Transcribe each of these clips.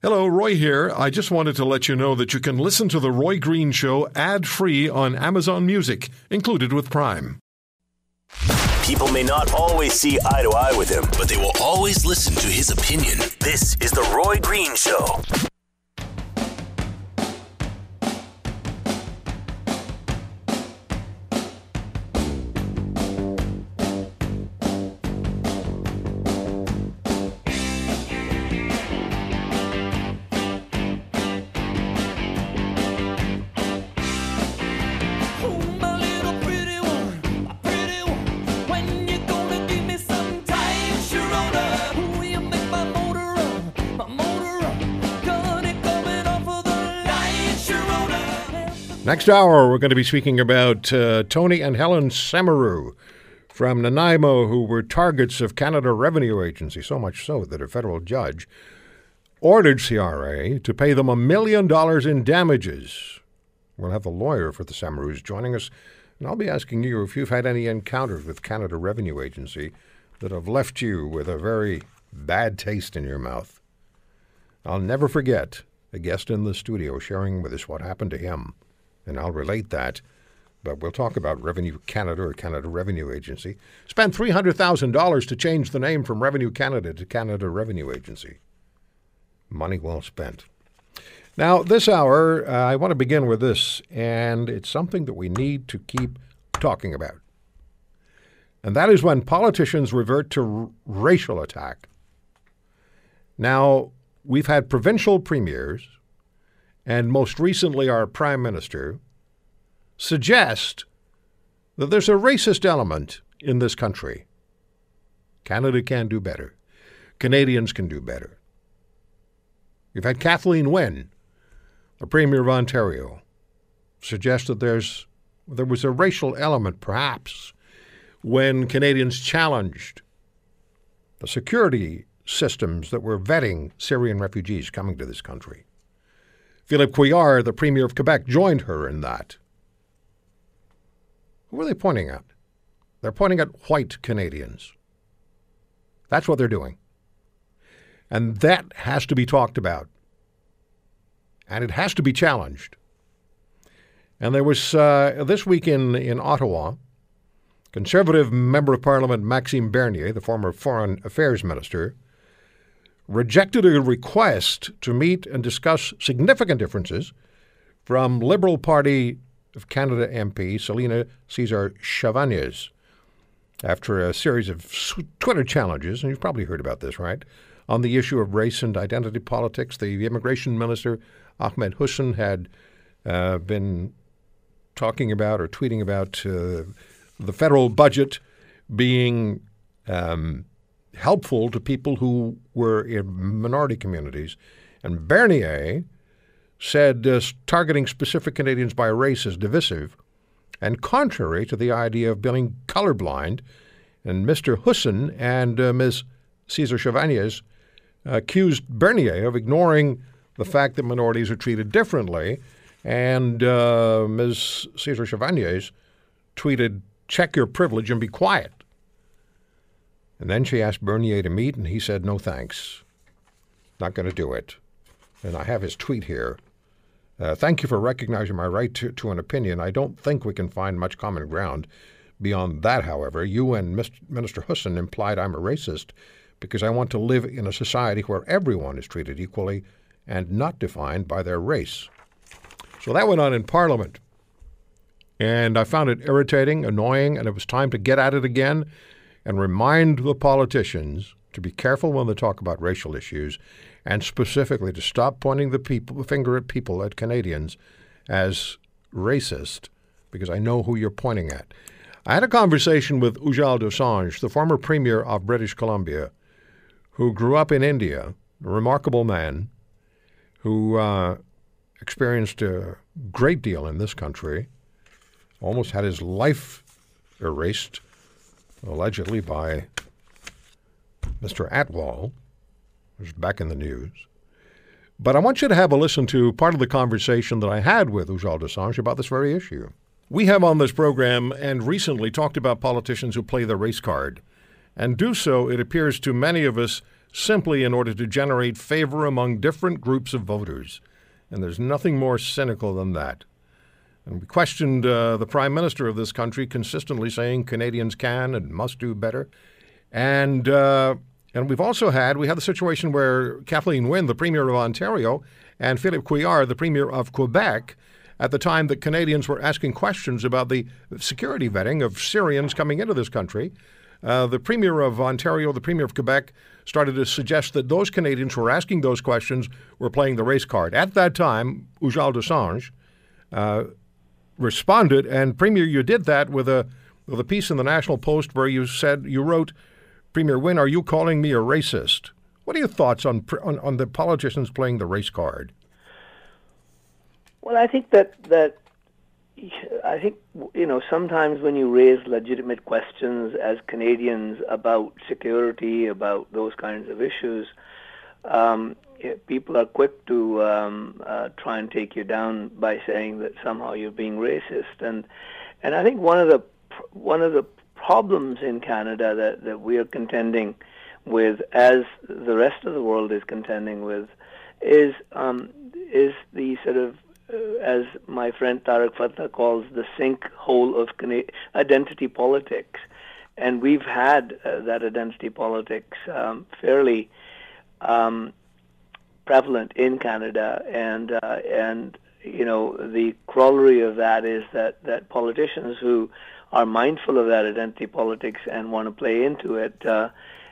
Hello, Roy here. I just wanted to let you know that you can listen to The Roy Green Show ad free on Amazon Music, included with Prime. People may not always see eye to eye with him, but they will always listen to his opinion. This is The Roy Green Show. Next hour, we're going to be speaking about uh, Tony and Helen Samaroo from Nanaimo, who were targets of Canada Revenue Agency, so much so that a federal judge ordered CRA to pay them a million dollars in damages. We'll have the lawyer for the Samaroos joining us, and I'll be asking you if you've had any encounters with Canada Revenue Agency that have left you with a very bad taste in your mouth. I'll never forget a guest in the studio sharing with us what happened to him, and I'll relate that. But we'll talk about Revenue Canada or Canada Revenue Agency. Spent $300,000 to change the name from Revenue Canada to Canada Revenue Agency. Money well spent. Now, this hour, uh, I want to begin with this, and it's something that we need to keep talking about. And that is when politicians revert to r- racial attack. Now, we've had provincial premiers, and most recently our prime minister, suggest that there's a racist element in this country. Canada can do better. Canadians can do better. You've had Kathleen Wynne, the Premier of Ontario, suggest that there's there was a racial element, perhaps, when Canadians challenged the security systems that were vetting Syrian refugees coming to this country. Philippe Couillard, the Premier of Quebec, joined her in that. Who are they pointing at? They're pointing at white Canadians. That's what they're doing. And that has to be talked about. And it has to be challenged. And there was uh, this week in, in Ottawa, Conservative Member of Parliament Maxime Bernier, the former Foreign Affairs Minister, rejected a request to meet and discuss significant differences from Liberal Party of Canada MP Selena Cesar Chavagnes after a series of Twitter challenges, and you've probably heard about this, right? On the issue of race and identity politics, the immigration minister, Ahmed Hussen, had uh, been talking about or tweeting about uh, the federal budget being um, helpful to people who were in minority communities. And Bernier said uh, targeting specific Canadians by race is divisive and contrary to the idea of being colorblind. And Mr. Hussen and uh, Ms. Caesar-Chavannes accused Bernier of ignoring the fact that minorities are treated differently. And uh, Ms. Caesar-Chavannes tweeted, check your privilege and be quiet. And then she asked Bernier to meet, and he said, no thanks. Not going to do it. And I have his tweet here. Uh, thank you for recognizing my right to, to an opinion. I don't think we can find much common ground. Beyond that, however, you and Mr. Minister Hussen implied I'm a racist because I want to live in a society where everyone is treated equally and not defined by their race. So that went on in Parliament. And I found it irritating, annoying, and it was time to get at it again and remind the politicians to be careful when they talk about racial issues and specifically to stop pointing the people, finger at people, at Canadians, as racist, because I know who you're pointing at. I had a conversation with Ujjal Dosanjh, the former Premier of British Columbia, who grew up in India, a remarkable man who uh, experienced a great deal in this country, almost had his life erased, allegedly by Mr. Atwal, who's back in the news. But I want you to have a listen to part of the conversation that I had with Ujjal Dosanjh about this very issue. We have on this program and recently talked about politicians who play the race card and do so, it appears to many of us, simply in order to generate favor among different groups of voters. And there's nothing more cynical than that. And we questioned uh, the prime minister of this country consistently saying Canadians can and must do better. And uh, and we've also had we had the situation where Kathleen Wynne, the premier of Ontario, and Philippe Couillard, the premier of Quebec, at the time that Canadians were asking questions about the security vetting of Syrians coming into this country. Uh, the Premier of Ontario, the Premier of Quebec, started to suggest that those Canadians who were asking those questions were playing the race card. At that time, Ujjal Dosanjh uh, responded, and Premier, you did that with a with a piece in the National Post where you said you wrote, Premier Wynne, are you calling me a racist? What are your thoughts on on, on the politicians playing the race card? Well, I think that that I think you know sometimes when you raise legitimate questions as Canadians about security, about those kinds of issues, um, people are quick to um, uh, try and take you down by saying that somehow you're being racist, and and I think one of the one of the problems in Canada that that we are contending with, as the rest of the world is contending with, is um, is the sort of uh, as my friend Tarek Fatah calls the sinkhole of identity politics. And we've had uh, that identity politics um, fairly um, prevalent in Canada, and uh, and you know the corollary of that is that that politicians who are mindful of that identity politics and want to play into it uh,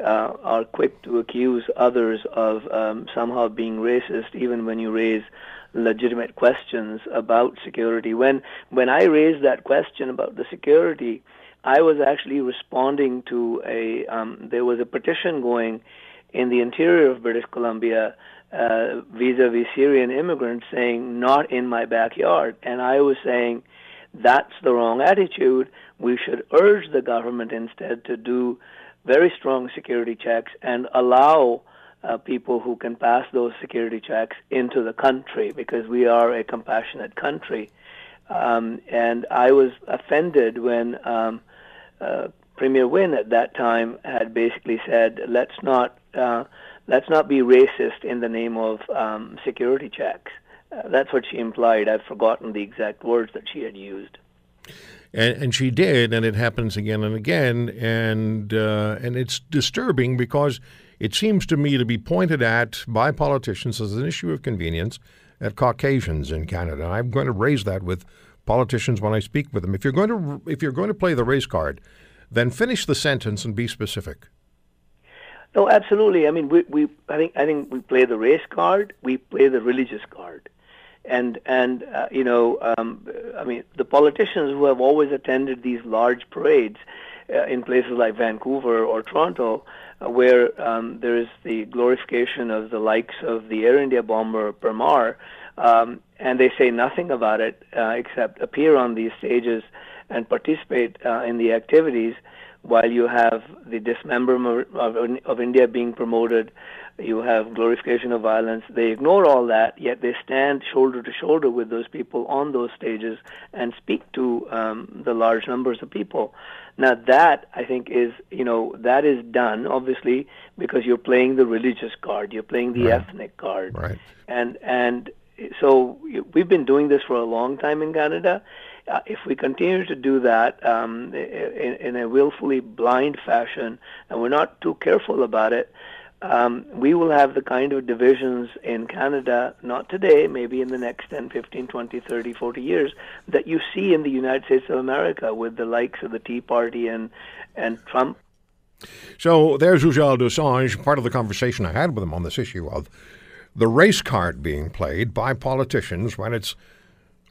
uh, are quick to accuse others of um, somehow being racist, even when you raise legitimate questions about security. When when I raised that question about the security, I was actually responding to a um, there was a petition going in the interior of British Columbia uh, vis-a-vis Syrian immigrants saying not in my backyard, and I was saying that's the wrong attitude. We should urge the government instead to do very strong security checks and allow uh, people who can pass those security checks into the country because we are a compassionate country. Um, and I was offended when um, uh, Premier Wynne at that time had basically said, "Let's not uh, let's not be racist in the name of um, security checks." Uh, that's what she implied. I've forgotten the exact words that she had used. And, and she did, and it happens again and again, and uh, and it's disturbing because it seems to me to be pointed at by politicians as an issue of convenience at Caucasians in Canada. I'm going to raise that with politicians when I speak with them. If you're going to if you're going to play the race card, then finish the sentence and be specific. No, absolutely. I mean, we, we I think I think we play the race card. We play the religious card, and and uh, you know, um, I mean, the politicians who have always attended these large parades uh, in places like Vancouver or Toronto uh, where um, there is the glorification of the likes of the Air India bomber Parmar, um, and they say nothing about it uh, except appear on these stages and participate uh, in the activities while you have the dismemberment of, of India being promoted, you have glorification of violence. They ignore all that, yet they stand shoulder to shoulder with those people on those stages and speak to um, the large numbers of people. Now that I think is you know that is done obviously because you're playing the religious card, you're playing the right. ethnic card, right? And and so we've been doing this for a long time in Canada. Uh, if we continue to do that um, in, in a willfully blind fashion, and we're not too careful about it, um, we will have the kind of divisions in Canada, not today, maybe in the next 10, 15, 20, 30, 40 years, that you see in the United States of America with the likes of the Tea Party and, and Trump. So there's Ujjal Dosanjh, part of the conversation I had with him on this issue of the race card being played by politicians when it's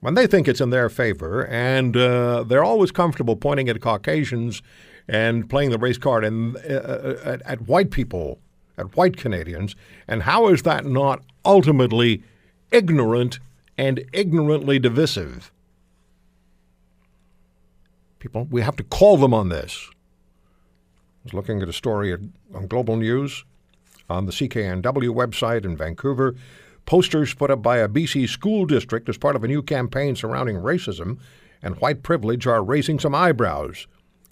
when they think it's in their favor, and uh, they're always comfortable pointing at Caucasians and playing the race card and uh, uh at, at white people at white Canadians, and how is that not ultimately ignorant and ignorantly divisive? People, we have to call them on this. I was looking at a story on Global News on the CKNW website in Vancouver. Posters put up by a BC school district as part of a new campaign surrounding racism and white privilege are raising some eyebrows.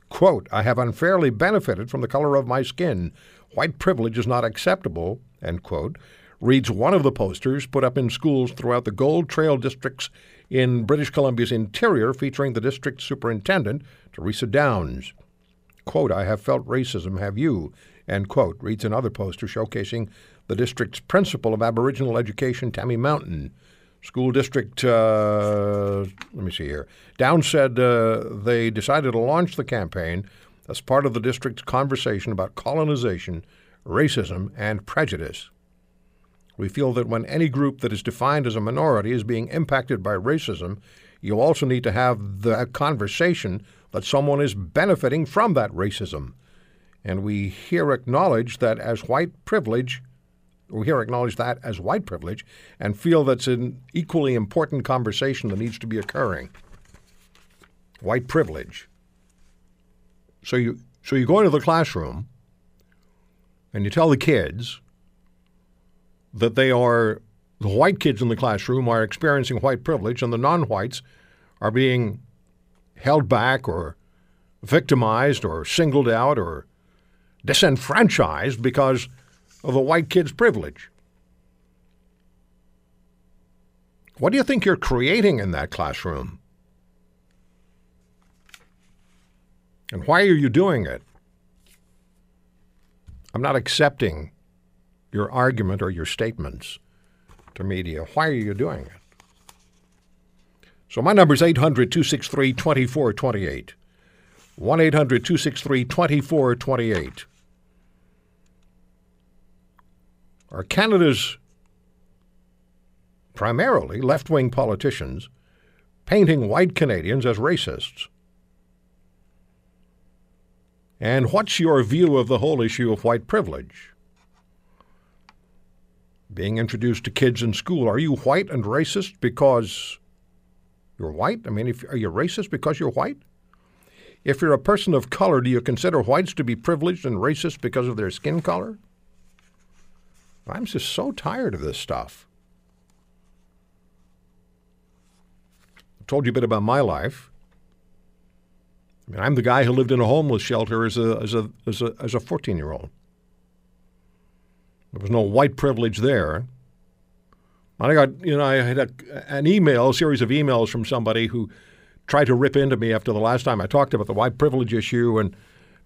Quote, I have unfairly benefited from the color of my skin. White privilege is not acceptable, end quote, reads one of the posters put up in schools throughout the Gold Trail districts in British Columbia's interior featuring the district superintendent, Teresa Downs. Quote, I have felt racism, have you? End quote, reads another poster showcasing the district's principal of Aboriginal education, Tammy Mountain. School district, uh, let me see here. Down said uh, they decided to launch the campaign as part of the district's conversation about colonization, racism, and prejudice. We feel that when any group that is defined as a minority is being impacted by racism, you also need to have the conversation that someone is benefiting from that racism. And we here acknowledge that as white privilege, we here acknowledge that as white privilege and feel that's an equally important conversation that needs to be occurring. White privilege. So you so you go into the classroom and you tell the kids that they are the white kids in the classroom are experiencing white privilege and the non-whites are being held back or victimized or singled out or disenfranchised because of a white kid's privilege. What do you think you're creating in that classroom? And why are you doing it? I'm not accepting your argument or your statements to media. Why are you doing it? So my number is 800 263 2428. 1 800 263 2428. Are Canada's primarily left wing politicians painting white Canadians as racists? And what's your view of the whole issue of white privilege? Being introduced to kids in school, are you white and racist because you're white? I mean, if, are you racist because you're white? If you're a person of color, do you consider whites to be privileged and racist because of their skin color? I'm just so tired of this stuff. I told you a bit about my life. I mean, I'm the guy who lived in a homeless shelter as a as a as a as a 14 year old. There was no white privilege there. I got you know I had a, an email, a series of emails from somebody who tried to rip into me after the last time I talked about the white privilege issue and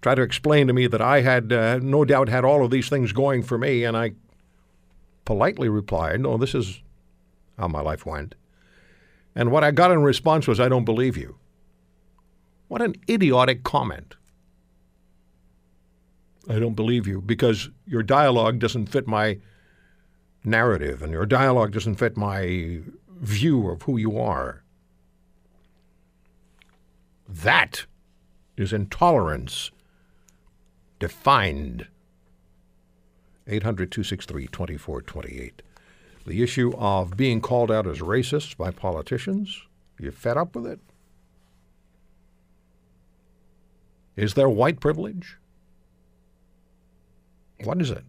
tried to explain to me that I had uh, no doubt had all of these things going for me, and I politely replied, "No, this is how my life went." And what I got in response was, "I don't believe you." What an idiotic comment. I don't believe you because your dialogue doesn't fit my narrative and your dialogue doesn't fit my view of who you are. That is intolerance defined. 800 263 2428. The issue of being called out as racist by politicians, you fed up with it? Is there white privilege? What is it?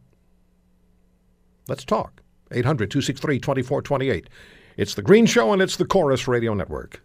Let's talk. 800 263 2428. It's The Green Show and it's the Corus Radio Network.